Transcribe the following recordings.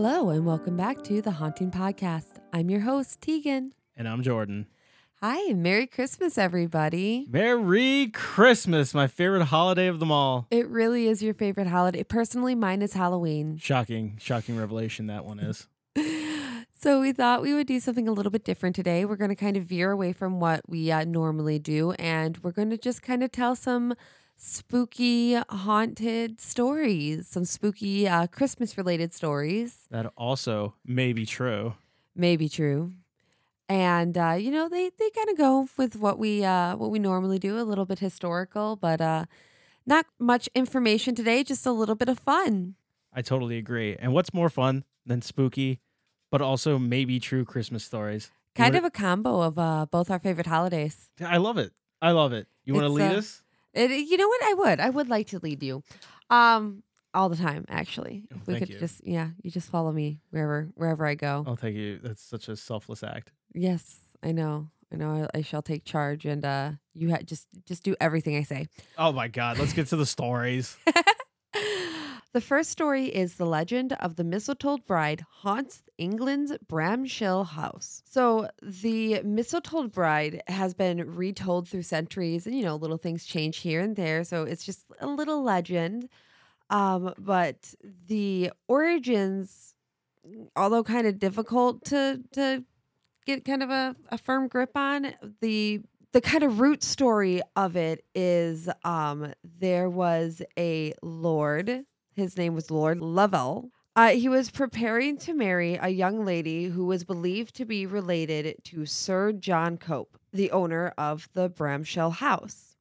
Hello, and welcome back to the Haunting Podcast. I'm your host, Tegan. And I'm Jordan. Hi, and Merry Christmas, everybody. Merry Christmas, my favorite holiday of them all. It really is your favorite holiday. Personally, mine is Halloween. Shocking, shocking revelation that one is. So, we thought we would do something a little bit different today. We're going to kind of veer away from what we uh, normally do, and we're going to just kind of tell some spooky, haunted stories, some spooky uh, Christmas related stories. That also may be true. Maybe true. And uh, you know, they they kind of go with what we uh what we normally do, a little bit historical, but uh not much information today, just a little bit of fun. I totally agree. And what's more fun than spooky, but also maybe true Christmas stories? Kind wanna- of a combo of uh both our favorite holidays. I love it. I love it. You want to lead uh, us? It, you know what? I would. I would like to lead you. Um all the time, actually. Oh, If we thank could you. just yeah, you just follow me wherever wherever I go. Oh, thank you. That's such a selfless act. Yes, I know. I know I, I shall take charge and uh you ha- just just do everything I say. Oh my God. Let's get to the stories. the first story is the legend of the mistletoe bride haunts England's Bramshill house. So the mistletoe bride has been retold through centuries, and you know, little things change here and there. So it's just a little legend. Um, but the origins, although kind of difficult to to get kind of a, a firm grip on, the the kind of root story of it is um there was a lord his name was lord lovell. Uh, he was preparing to marry a young lady who was believed to be related to sir john cope the owner of the bramshill house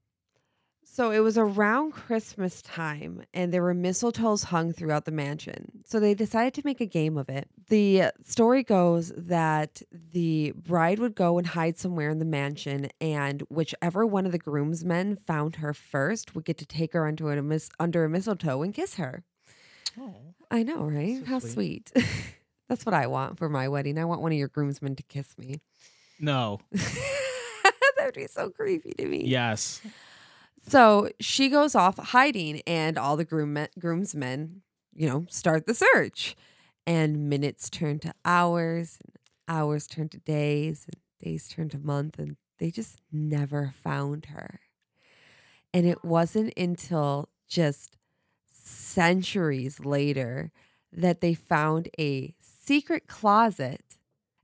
so it was around Christmas time, and there were mistletoes hung throughout the mansion. So they decided to make a game of it. The story goes that the bride would go and hide somewhere in the mansion, and whichever one of the groomsmen found her first would get to take her under a, mis- under a mistletoe and kiss her. Oh. I know, right? So How sweet. sweet. That's what I want for my wedding. I want one of your groomsmen to kiss me. No. that would be so creepy to me. Yes. So she goes off hiding, and all the groom groomsmen, you know, start the search. And minutes turn to hours, and hours turn to days, and days turn to months, and they just never found her. And it wasn't until just centuries later that they found a secret closet.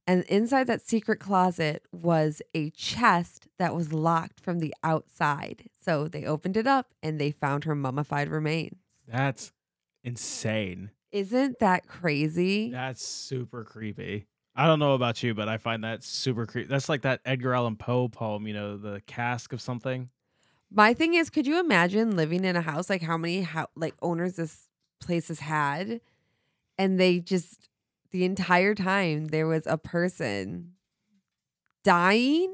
And inside that secret closet was a chest that was locked from the outside. So they opened it up and they found her mummified remains. That's insane. Isn't that crazy? That's super creepy. I don't know about you, but I find that super creepy. That's like that Edgar Allan Poe poem, you know, the cask of something. My thing is, could you imagine living in a house like how many how like owners this place has had, and they just the entire time there was a person dying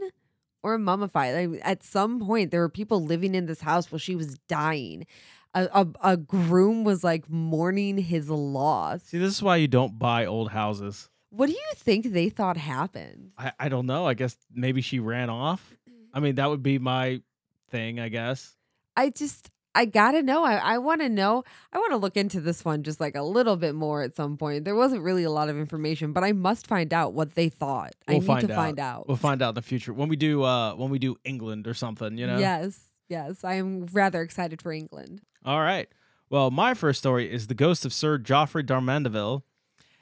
or mummified. Like at some point, there were people living in this house while she was dying. A, a, a groom was like mourning his loss. See, this is why you don't buy old houses. What do you think they thought happened? I, I don't know. I guess maybe she ran off. I mean, that would be my thing, I guess. I just I gotta know. I, I want to know. I want to look into this one just like a little bit more at some point. There wasn't really a lot of information, but I must find out what they thought. We'll need find to out. find out. We'll find out in the future when we do uh when we do England or something, you know. Yes, yes. I am rather excited for England. All right. Well, my first story is the ghost of Sir Geoffrey de Mandeville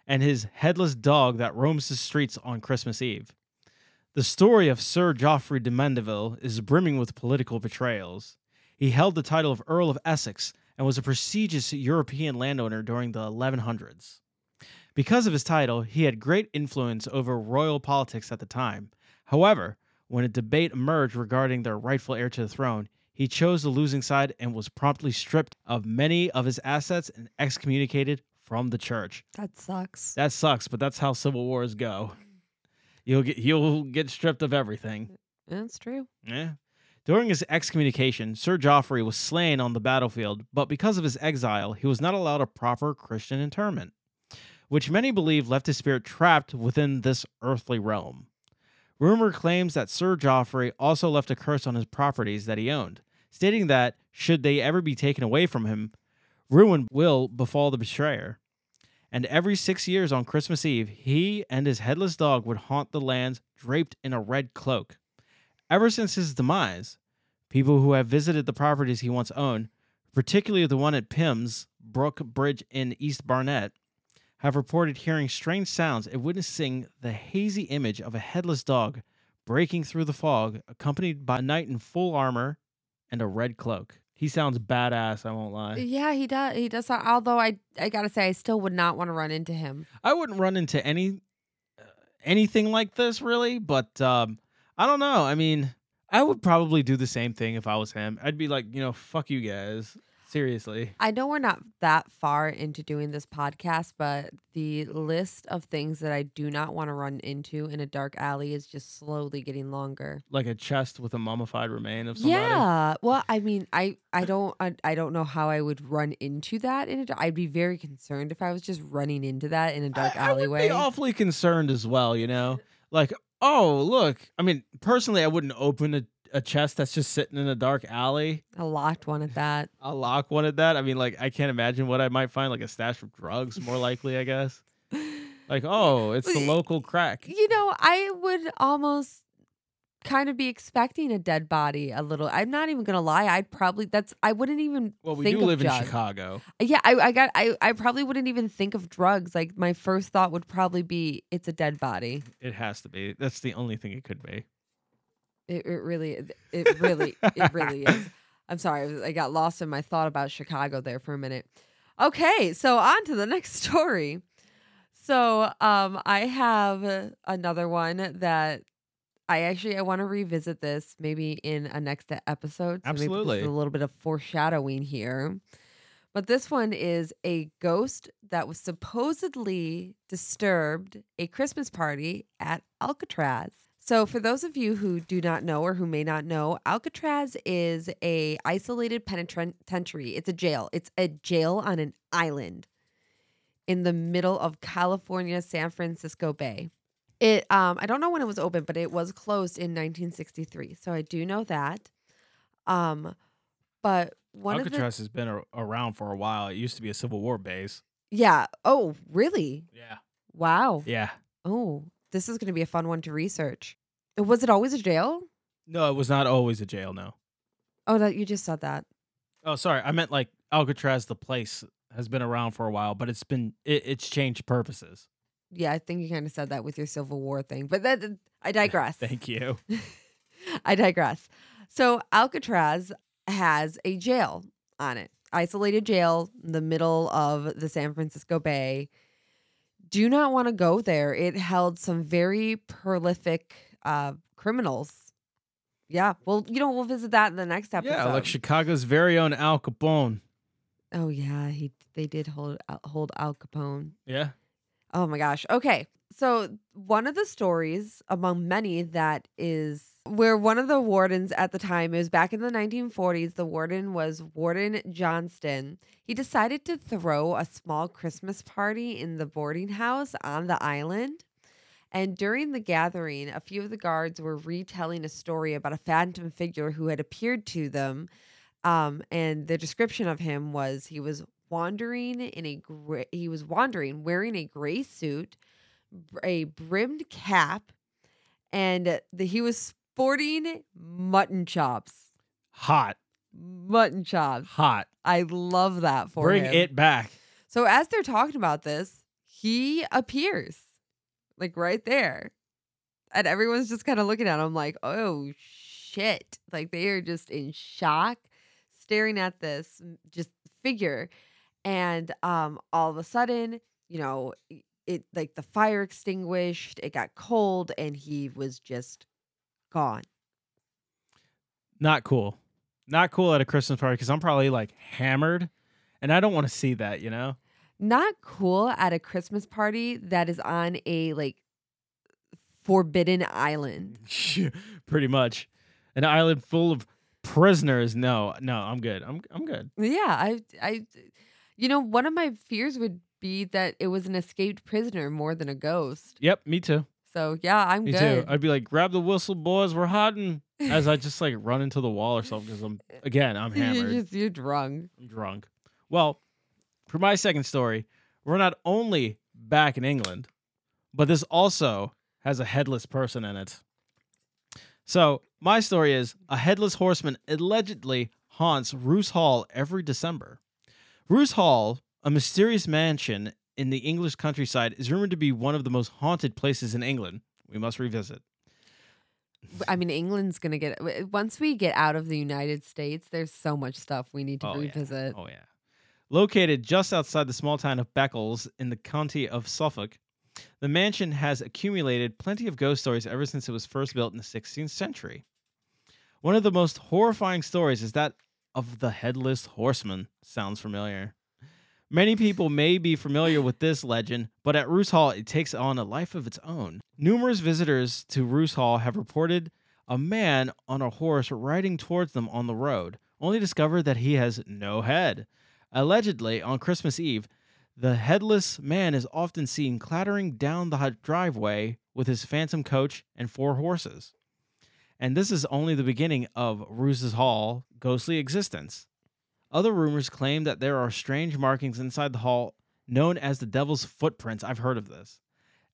and his headless dog that roams the streets on Christmas Eve. The story of Sir Geoffrey de Mandeville is brimming with political betrayals. He held the title of Earl of Essex and was a prestigious European landowner during the 1100s. Because of his title, he had great influence over royal politics at the time. However, when a debate emerged regarding their rightful heir to the throne, he chose the losing side and was promptly stripped of many of his assets and excommunicated from the church. That sucks. That sucks, but that's how civil wars go. You'll get you'll get stripped of everything. That's true. Yeah. During his excommunication, Sir Geoffrey was slain on the battlefield, but because of his exile, he was not allowed a proper Christian interment, which many believe left his spirit trapped within this earthly realm. Rumor claims that Sir Geoffrey also left a curse on his properties that he owned, stating that, should they ever be taken away from him, ruin will befall the betrayer. And every six years on Christmas Eve, he and his headless dog would haunt the lands draped in a red cloak. Ever since his demise, people who have visited the properties he once owned, particularly the one at Pymmes Brook Bridge in East Barnet, have reported hearing strange sounds and witnessing the hazy image of a headless dog breaking through the fog, accompanied by a knight in full armor and a red cloak. He sounds badass, I won't lie. Yeah, he does. He does. sound- Although I, I gotta say, I still would not want to run into him. I wouldn't run into any uh, anything like this really, but um I don't know. I mean, I would probably do the same thing if I was him. I'd be like, you know, fuck you guys. Seriously. I know we're not that far into doing this podcast, but the list of things that I do not want to run into in a dark alley is just slowly getting longer. Like a chest with a mummified remain of somebody. Yeah. Well, I mean, I I don't I, I don't know how I would run into that in a. I'd be very concerned if I was just running into that in a dark I, I would alleyway. be awfully concerned as well, you know? Like, oh, look. I mean, personally, I wouldn't open a, a chest that's just sitting in a dark alley. a locked one at that. A lock one at that. I mean, like, I can't imagine what I might find, like a stash of drugs, more likely, I guess. Like, oh, it's the local crack. You know, I would almost kind of be expecting a dead body a little. I'm not even gonna lie. I'd probably that's I wouldn't even Well, we think do of live in drugs. Chicago. Yeah, I, I got I, I probably wouldn't even think of drugs. Like my first thought would probably be it's a dead body. It has to be. That's the only thing it could be. It, it really it really it really is. I'm sorry, I got lost in my thought about Chicago there for a minute. Okay, so on to the next story. So um I have another one that I actually I want to revisit this maybe in a next episode. So Absolutely. a little bit of foreshadowing here. But this one is a ghost that was supposedly disturbed a Christmas party at Alcatraz. So for those of you who do not know or who may not know, Alcatraz is a isolated penitentiary. It's a jail. It's a jail on an island in the middle of California, San Francisco Bay. It um I don't know when it was open, but it was closed in 1963. So I do know that. Um but one of the Alcatraz has been a- around for a while. It used to be a Civil War base. Yeah. Oh, really? Yeah. Wow. Yeah. Oh, this is going to be a fun one to research. Was it always a jail? No, it was not always a jail. No. Oh, that you just said that. Oh, sorry. I meant like Alcatraz, the place, has been around for a while, but it's been it, it's changed purposes. Yeah, I think you kind of said that with your Civil War thing, but that I digress. Thank you. I digress. So Alcatraz has a jail on it, isolated jail in the middle of the San Francisco Bay. Do not want to go there. It held some very prolific uh, criminals. Yeah, well, you know, we'll visit that in the next episode. Yeah, like Chicago's very own Al Capone. oh yeah, he they did hold hold Al Capone. Yeah. Oh my gosh. Okay. So, one of the stories among many that is where one of the wardens at the time, it was back in the 1940s, the warden was Warden Johnston. He decided to throw a small Christmas party in the boarding house on the island. And during the gathering, a few of the guards were retelling a story about a phantom figure who had appeared to them. Um, and the description of him was he was wandering in a gray, he was wandering wearing a gray suit, a brimmed cap, and uh, the, he was sporting mutton chops. Hot. Mutton chops. Hot. I love that for Bring him. it back. So as they're talking about this, he appears like right there. And everyone's just kind of looking at him like, oh shit. Like they are just in shock, staring at this just figure. And um all of a sudden, you know, it like the fire extinguished, it got cold, and he was just gone. Not cool. Not cool at a Christmas party because I'm probably like hammered and I don't want to see that, you know? Not cool at a Christmas party that is on a like forbidden island. Pretty much. An island full of prisoners. No, no, I'm good. I'm I'm good. Yeah, I, I, you know, one of my fears would be that it was an escaped prisoner more than a ghost. Yep, me too. So yeah, I'm Me good. too. I'd be like, grab the whistle, boys. We're hiding. As I just like run into the wall or something because I'm again I'm you're hammered. just you're drunk. I'm drunk. Well, for my second story, we're not only back in England, but this also has a headless person in it. So, my story is a headless horseman allegedly haunts Roos Hall every December. Roos Hall, a mysterious mansion in the English countryside, is rumored to be one of the most haunted places in England. We must revisit. I mean, England's gonna get once we get out of the United States. There's so much stuff we need to Oh, yeah. revisit. Oh, yeah. Located just outside the small town of Beccles in the county of Suffolk, the mansion has accumulated plenty of ghost stories ever since it was first built in the 16th century. One of the most horrifying stories is that of the Headless Horseman. Sounds familiar. Many people may be familiar with this legend, but at Roos Hall, it takes on a life of its own. Numerous visitors to Roos Hall have reported a man on a horse riding towards them on the road, only discover that he has no head. Allegedly, on Christmas Eve, the headless man is often seen clattering down the driveway with his phantom coach and four horses. And this is only the beginning of Roos's Hall ghostly existence. Other rumors claim that there are strange markings inside the hall known as the devil's footprints. I've heard of this.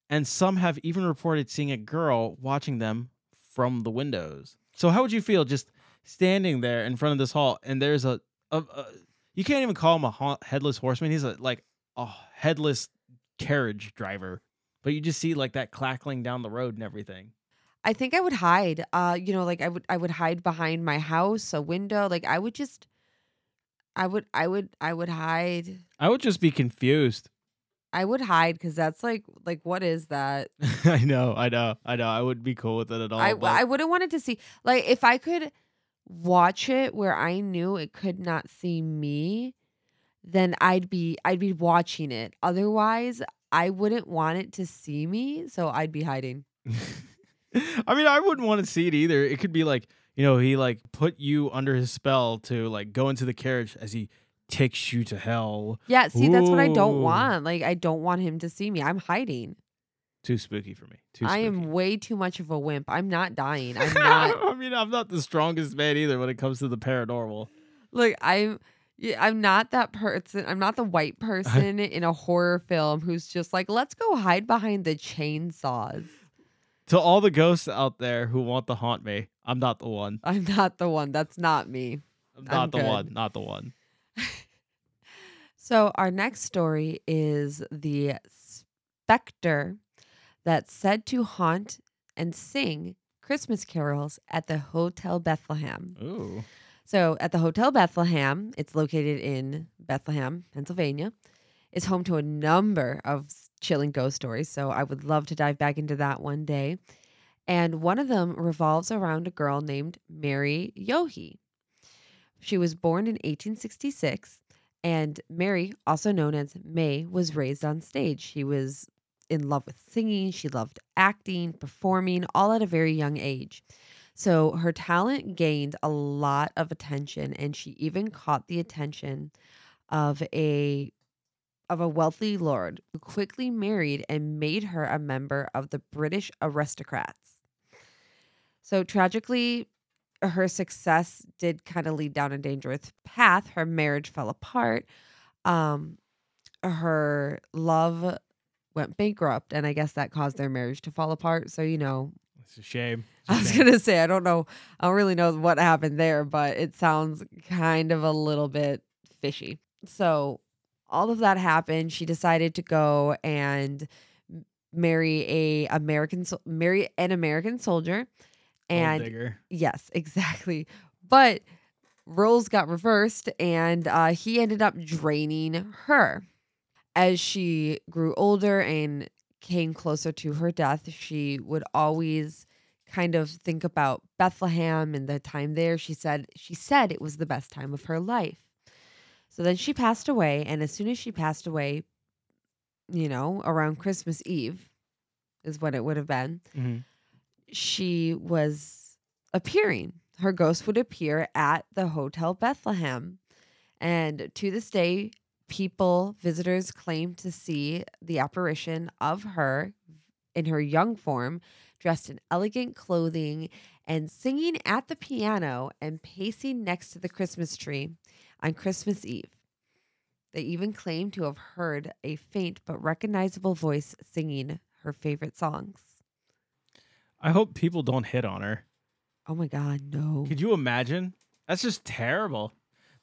And some have even reported seeing a girl watching them from the windows. So how would you feel just standing there in front of this hall and there's a, a, a you can't even call him a headless horseman. He's a like a headless carriage driver. But you just see like that clackling down the road and everything. I think I would hide. Uh, you know, like I would I would hide behind my house, a window. Like I would just I would I would I would hide. I would just be confused. I would hide because that's like like what is that? I know, I know, I know. I wouldn't be cool with it at all. I but- I wouldn't want it to see like if I could watch it where I knew it could not see me, then I'd be I'd be watching it. Otherwise, I wouldn't want it to see me, so I'd be hiding. I mean, I wouldn't want to see it either. It could be like, you know, he like put you under his spell to like go into the carriage as he takes you to hell. Yeah, see, that's what I don't Ooh. want. Like I don't want him to see me. I'm hiding. Too spooky for me. Too I spooky. am way too much of a wimp. I'm not dying. I'm not I mean, I'm not the strongest man either when it comes to the paranormal. Look, I'm yeah, I'm not that person. I'm not the white person in a horror film who's just like, let's go hide behind the chainsaws. To all the ghosts out there who want to haunt me, I'm not the one. I'm not the one. That's not me. I'm I'm not the good. one. Not the one. So our next story is the specter that's said to haunt and sing Christmas carols at the Hotel Bethlehem. Ooh. So at the Hotel Bethlehem, it's located in Bethlehem, Pennsylvania. It's home to a number of chilling ghost stories. So I would love to dive back into that one day. And one of them revolves around a girl named Mary Yohe. She was born in 1866, and Mary, also known as May, was raised on stage. She was in love with singing, she loved acting, performing, all at a very young age. So her talent gained a lot of attention and she even caught the attention of a of a wealthy lord who quickly married and made her a member of the British aristocrats. So tragically her success did kind of lead down a dangerous path. Her marriage fell apart. Um her love went bankrupt and I guess that caused their marriage to fall apart. So you know, It's a shame. It's a I was shame. gonna say I don't know. I don't really know what happened there, but it sounds kind of a little bit fishy. So all of that happened. She decided to go and marry a American, marry an American soldier, and yes, exactly. But roles got reversed, and uh, he ended up draining her. As she grew older and came closer to her death, she would always kind of think about Bethlehem and the time there. She said she said it was the best time of her life. So then she passed away, and as soon as she passed away, you know, around Christmas Eve is when it would have been, Mhm. she was appearing. Her ghost would appear at the Hotel Bethlehem. And to this day, people, visitors claim to see the apparition of her in her young form, dressed in elegant clothing and singing at the piano and pacing next to the Christmas tree on Christmas Eve. They even claim to have heard a faint but recognizable voice singing her favorite songs. I hope people don't hit on her. Oh my God, no. Could you imagine? That's just terrible.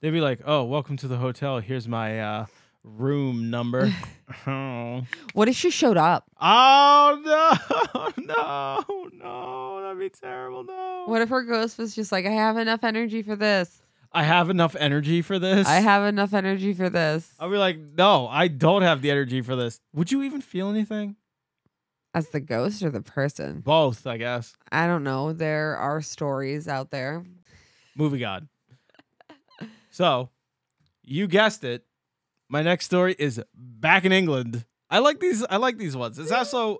They'd be like, "Oh, welcome to the hotel. Here's my uh, room number." oh. What if she showed up? oh no, no, no! That'd be terrible. No. What if her ghost was just like, I have enough energy for this? I have enough energy for this. I have enough energy for this. I'll be like, no, I don't have the energy for this. Would you even feel anything? As the ghost or the person? Both, I guess. I don't know. There are stories out there. Movie God. So, you guessed it. My next story is back in England. I like these. I like these ones. It's also,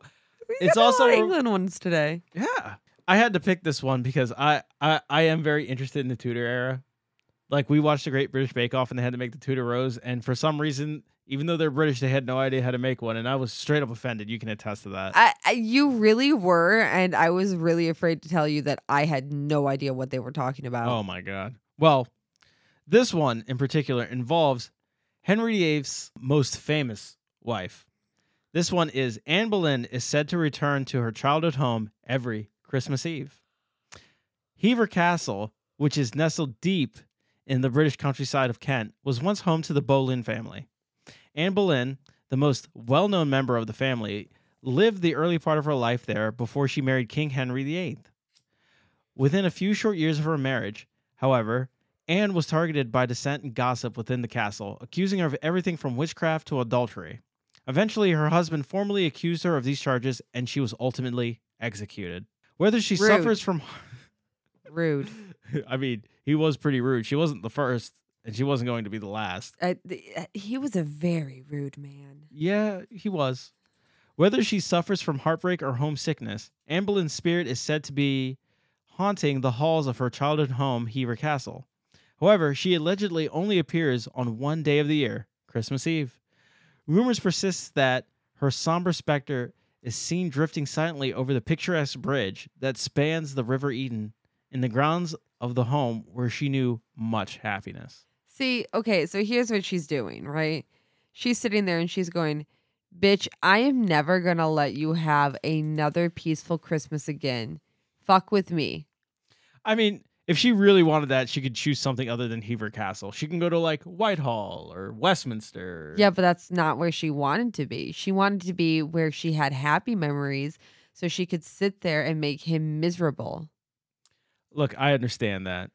We It's got a lot also England ones today. yeah. I had to pick this one because I, I, I am very interested in the Tudor era. Like we watched the Great British Bake Off and they had to make the Tudor Rose, and for some reason, even though they're British, they had no idea how to make one, and I was straight up offended. You can attest to that. I, I you really were, and I was really afraid to tell you that I had no idea what they were talking about. Oh my god. Well, this one in particular involves Henry VIII's most famous wife. This one is Anne Boleyn is said to return to her childhood home every Christmas Eve. Hever Castle, which is nestled deep in the British countryside of Kent, was once home to the Boleyn family. Anne Boleyn, the most well-known member of the family, lived the early part of her life there before she married King Henry VIII. Within a few short years of her marriage, however, Anne was targeted by dissent and gossip within the castle, accusing her of everything from witchcraft to adultery. Eventually, her husband formally accused her of these charges, and she was ultimately executed. Whether she Rude. suffers from, Rude. I mean, he was pretty rude. She wasn't the first, and she wasn't going to be the last. Th- uh, he was a very rude man. Yeah, he was. Whether she suffers from heartbreak or homesickness, Anne Boleyn's spirit is said to be haunting the halls of her childhood home, Hever Castle. However, she allegedly only appears on one day of the year, Christmas Eve. Rumors persist that her somber specter is seen drifting silently over the picturesque bridge that spans the River Eden in the grounds of the home where she knew much happiness. See, okay, so here's what she's doing, right? She's sitting there and she's going, Bitch, I am never gonna let you have another peaceful Christmas again. Fuck with me. I mean, if she really wanted that, she could choose something other than Hever Castle. She can go to like Whitehall or Westminster. Yeah, but that's not where she wanted to be. She wanted to be where she had happy memories so she could sit there and make him miserable. Look, I understand that.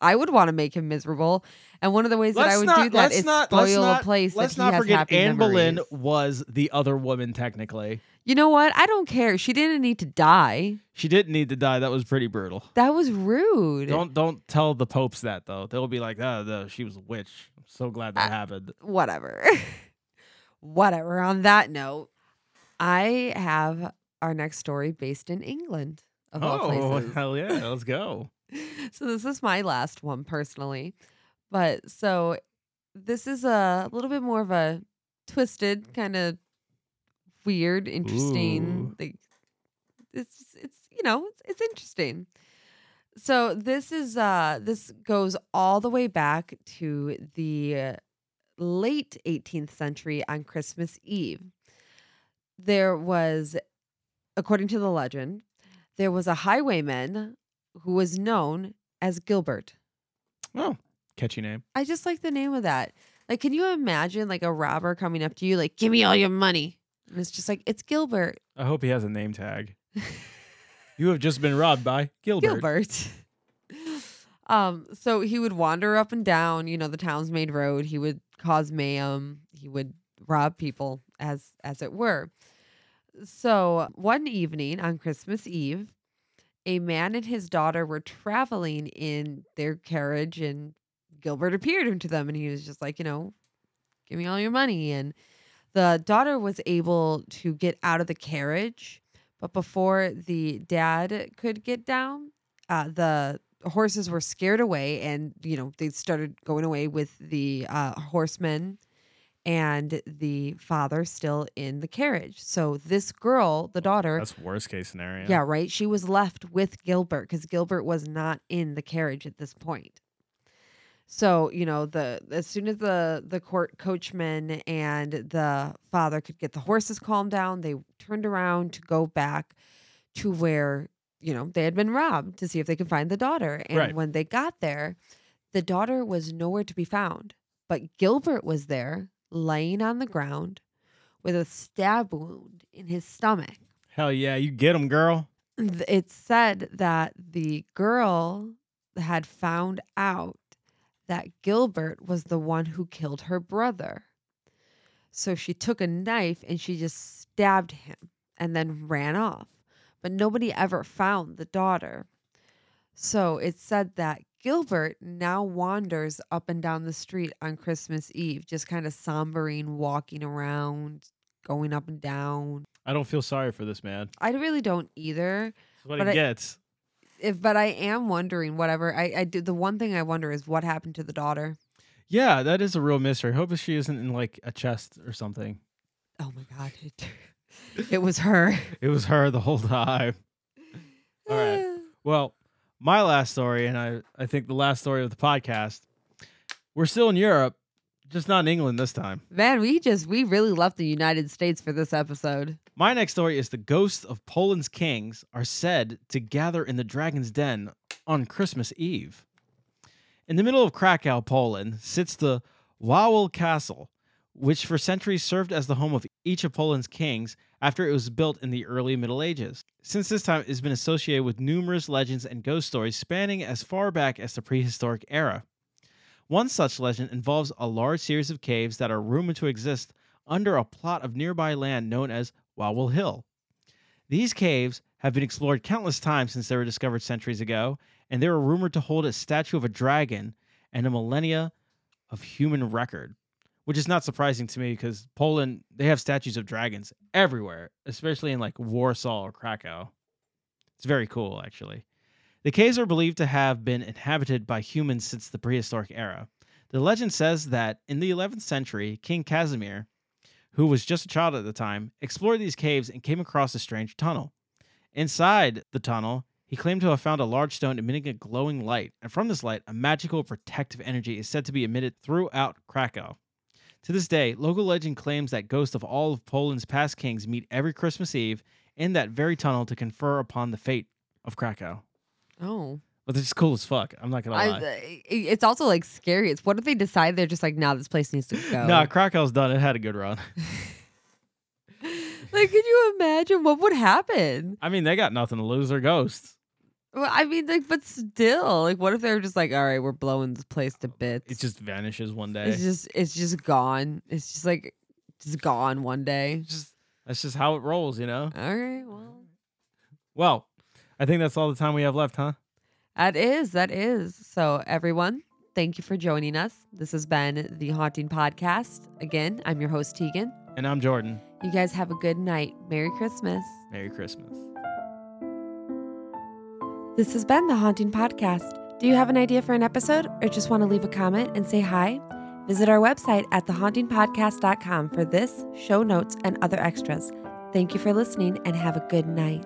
I would want to make him miserable. And one of the ways that I would not- do that is let's not- let's spoil not- a place Let's that he not has forget happy Anne Boleyn was the other woman technically. You know what? I don't care. She didn't need to die. She didn't need to die. That was pretty brutal. That was rude. Don't don't tell the popes that though. They'll be like, "Ah, the, she was a witch." I'm so glad that I- happened. whatever. whatever. On that note, I have our next story based in England, of all Oh places. hell yeah! Let's go. so this is my last one personally. But so this is a little bit more of a twisted, kind of weird, interesting. Ooh. Like it's it's you know, it's it's interesting. So this is uh this goes all the way back to the late 18th century on Christmas Eve. There was according to the legend, there was a highwayman who was known as Gilbert. Oh, catchy name. I just like the name of that. Like, can you imagine like a robber coming up to you, like, give me all your money? And it's just like, it's Gilbert. I hope he has a name tag. You have just been robbed by Gilbert. Gilbert. um, so he would wander up and down, you know, the town's main road. He would cause mayhem. He would rob people as as it were. So one evening on Christmas Eve, a man and his daughter were traveling in their carriage and Gilbert appeared to them and he was just like, you know, give me all your money. And the daughter was able to get out of the carriage, but before the dad could get down, uh, the horses were scared away and, you know, they started going away with the uh, horsemen and the father still in the carriage. So this girl, the daughter, That's worst case scenario. yeah, right. She was left with Gilbert because Gilbert was not in the carriage at this point. So, you know, the as soon as the the court coachman and the father could get the horses calmed down, they turned around to go back to where, you know, they had been robbed to see if they could find the daughter. And Right. when they got there, the daughter was nowhere to be found. But Gilbert was there, laying on the ground with a stab wound in his stomach. Hell yeah, you get him, girl. It said that the girl had found out that Gilbert was the one who killed her brother. So she took a knife and she just stabbed him and then ran off. But nobody ever found the daughter. So it said that Gilbert now wanders up and down the street on Christmas Eve, just kind of sombering, walking around, going up and down. I don't feel sorry for this man. I really don't either. That's what But he I- gets. If but I am wondering whatever. I I do the one thing I wonder is what happened to the daughter. Yeah, that is a real mystery. Hope she isn't in like a chest or something. Oh my god. It, it was her. It was her the whole time. All right. Well, my last story, and I, I think the last story of the podcast, we're still in Europe, just not in England this time. Man, we just we really left the United States for this episode. My next story is the ghosts of Poland's kings are said to gather in the Dragon's Den on Christmas Eve. In the middle of Krakow, Poland, sits the Wawel Castle, which for centuries served as the home of each of Poland's kings after it was built in the early Middle Ages. Since this time, it has been associated with numerous legends and ghost stories spanning as far back as the prehistoric era. One such legend involves a large series of caves that are rumored to exist under a plot of nearby land known as Wawel Hill. These caves have been explored countless times since they were discovered centuries ago, and they were rumored to hold a statue of a dragon and a millennia of human record, which is not surprising to me because Poland, they have statues of dragons everywhere, especially in like Warsaw or Krakow. It's very cool, actually. The caves are believed to have been inhabited by humans since the prehistoric era. The legend says that in the 11th century, King Casimir, who was just a child at the time, explored these caves and came across a strange tunnel. Inside the tunnel, he claimed to have found a large stone emitting a glowing light, and from this light, a magical protective energy is said to be emitted throughout Krakow. To this day, local legend claims that ghosts of all of Poland's past kings meet every Christmas Eve in that very tunnel to confer upon the fate of Krakow. Oh. But it's cool as fuck. I'm not gonna lie. I- it's also like scary. It's what if they decide they're just like, nah, this place needs to go. No, Krakow's done. It had a good run. like, could you imagine what would happen? I mean, they got nothing to lose. They're ghosts. Well, I mean, like, but still, like, what if they're just like, all right, we're blowing this place to bits. It just vanishes one day. it's just, it's just gone. It's just like, just gone one day. just that's just how it rolls, you know. All right, well, Well, I think that's all the time we have left, huh? that is, that is. So, everyone, thank you for joining us. This has been the Haunting Podcast. Again, I'm your host Tegan. And I'm Jordan. You guys have a good night. Merry Christmas. Merry Christmas. This has been the Haunting Podcast. Do you have an idea for an episode or just want to leave a comment and say hi? Visit our website at thehauntingpodcast.com for this, show notes, and other extras. Thank you for listening and have a good night.